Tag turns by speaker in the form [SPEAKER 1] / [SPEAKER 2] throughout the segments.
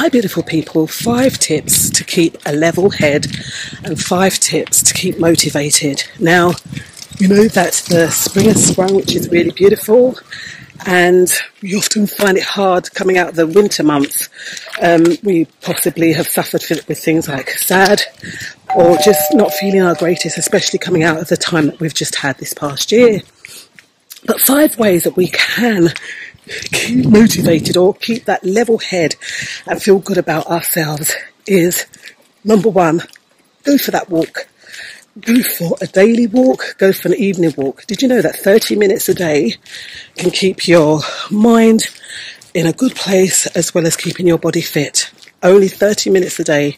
[SPEAKER 1] Hi, beautiful people. Five tips to keep a level head and five tips to keep motivated. Now, you know that the spring has sprung, which is really beautiful, and we often find it hard coming out of the winter months. Um, we possibly have suffered with things like sad or just not feeling our greatest, especially coming out of the time that we've just had this past year. But five ways that we can keep motivated or keep that level head and feel good about ourselves is number one, go for that walk. Go for a daily walk, go for an evening walk. Did you know that 30 minutes a day can keep your mind in a good place as well as keeping your body fit? Only 30 minutes a day.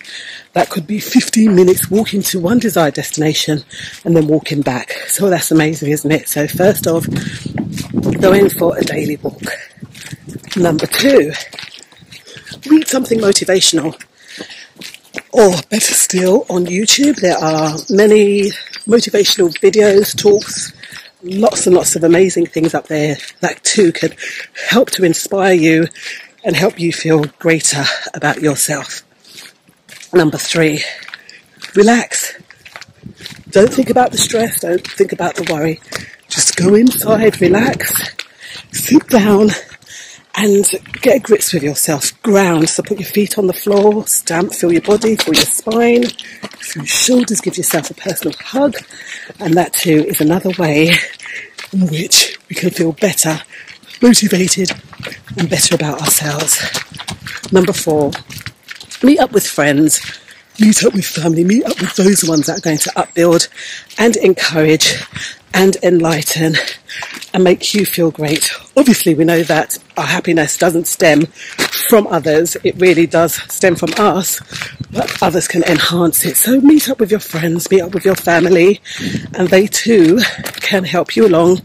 [SPEAKER 1] That could be 15 minutes walking to one desired destination and then walking back. So that's amazing, isn't it? So first off, go in for a daily walk. Number two, read something motivational. Or better still, on YouTube, there are many motivational videos, talks, lots and lots of amazing things up there that too can help to inspire you and help you feel greater about yourself. Number three, relax. Don't think about the stress, don't think about the worry. Just go inside, relax, sit down, and get grips with yourself. Ground. So put your feet on the floor, stamp, feel your body, feel your spine, feel your shoulders, give yourself a personal hug. And that too is another way in which we can feel better, motivated, and better about ourselves. Number four, meet up with friends, meet up with family, meet up with those ones that are going to upbuild and encourage and enlighten and make you feel great. Obviously, we know that our happiness doesn't stem from others, it really does stem from us, but others can enhance it. So, meet up with your friends, meet up with your family, and they too can help you along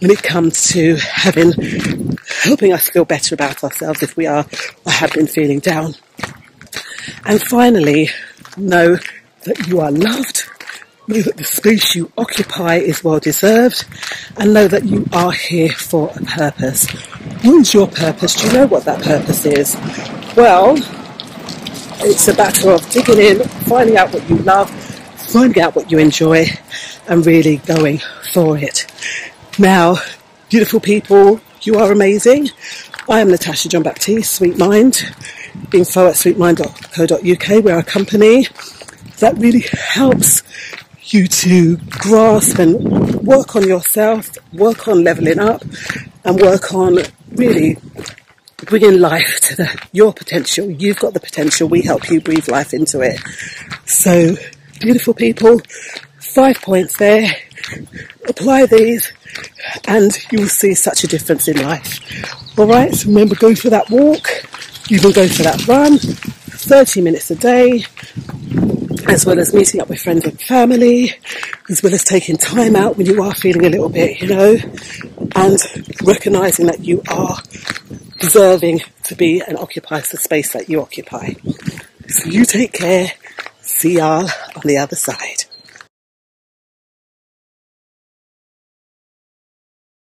[SPEAKER 1] when it comes to having helping us feel better about ourselves if we are or have been feeling down. And finally, know that you are loved Know that the space you occupy is well deserved and know that you are here for a purpose. What is your purpose? Do you know what that purpose is? Well, it's a matter of digging in, finding out what you love, finding out what you enjoy and really going for it. Now, beautiful people, you are amazing. I am Natasha John Baptiste, Sweet Mind, info at sweetmind.co.uk. We're a company that really helps you to grasp and work on yourself, work on leveling up, and work on really bringing life to the, your potential. You've got the potential. We help you breathe life into it. So, beautiful people, five points there. Apply these, and you will see such a difference in life. All right. So remember, go for that walk. You can go for that run. 30 minutes a day as well as meeting up with friends and family, as well as taking time out when you are feeling a little bit, you know, and recognizing that you are deserving to be and occupy the space that you occupy. So you take care. See y'all on the other side.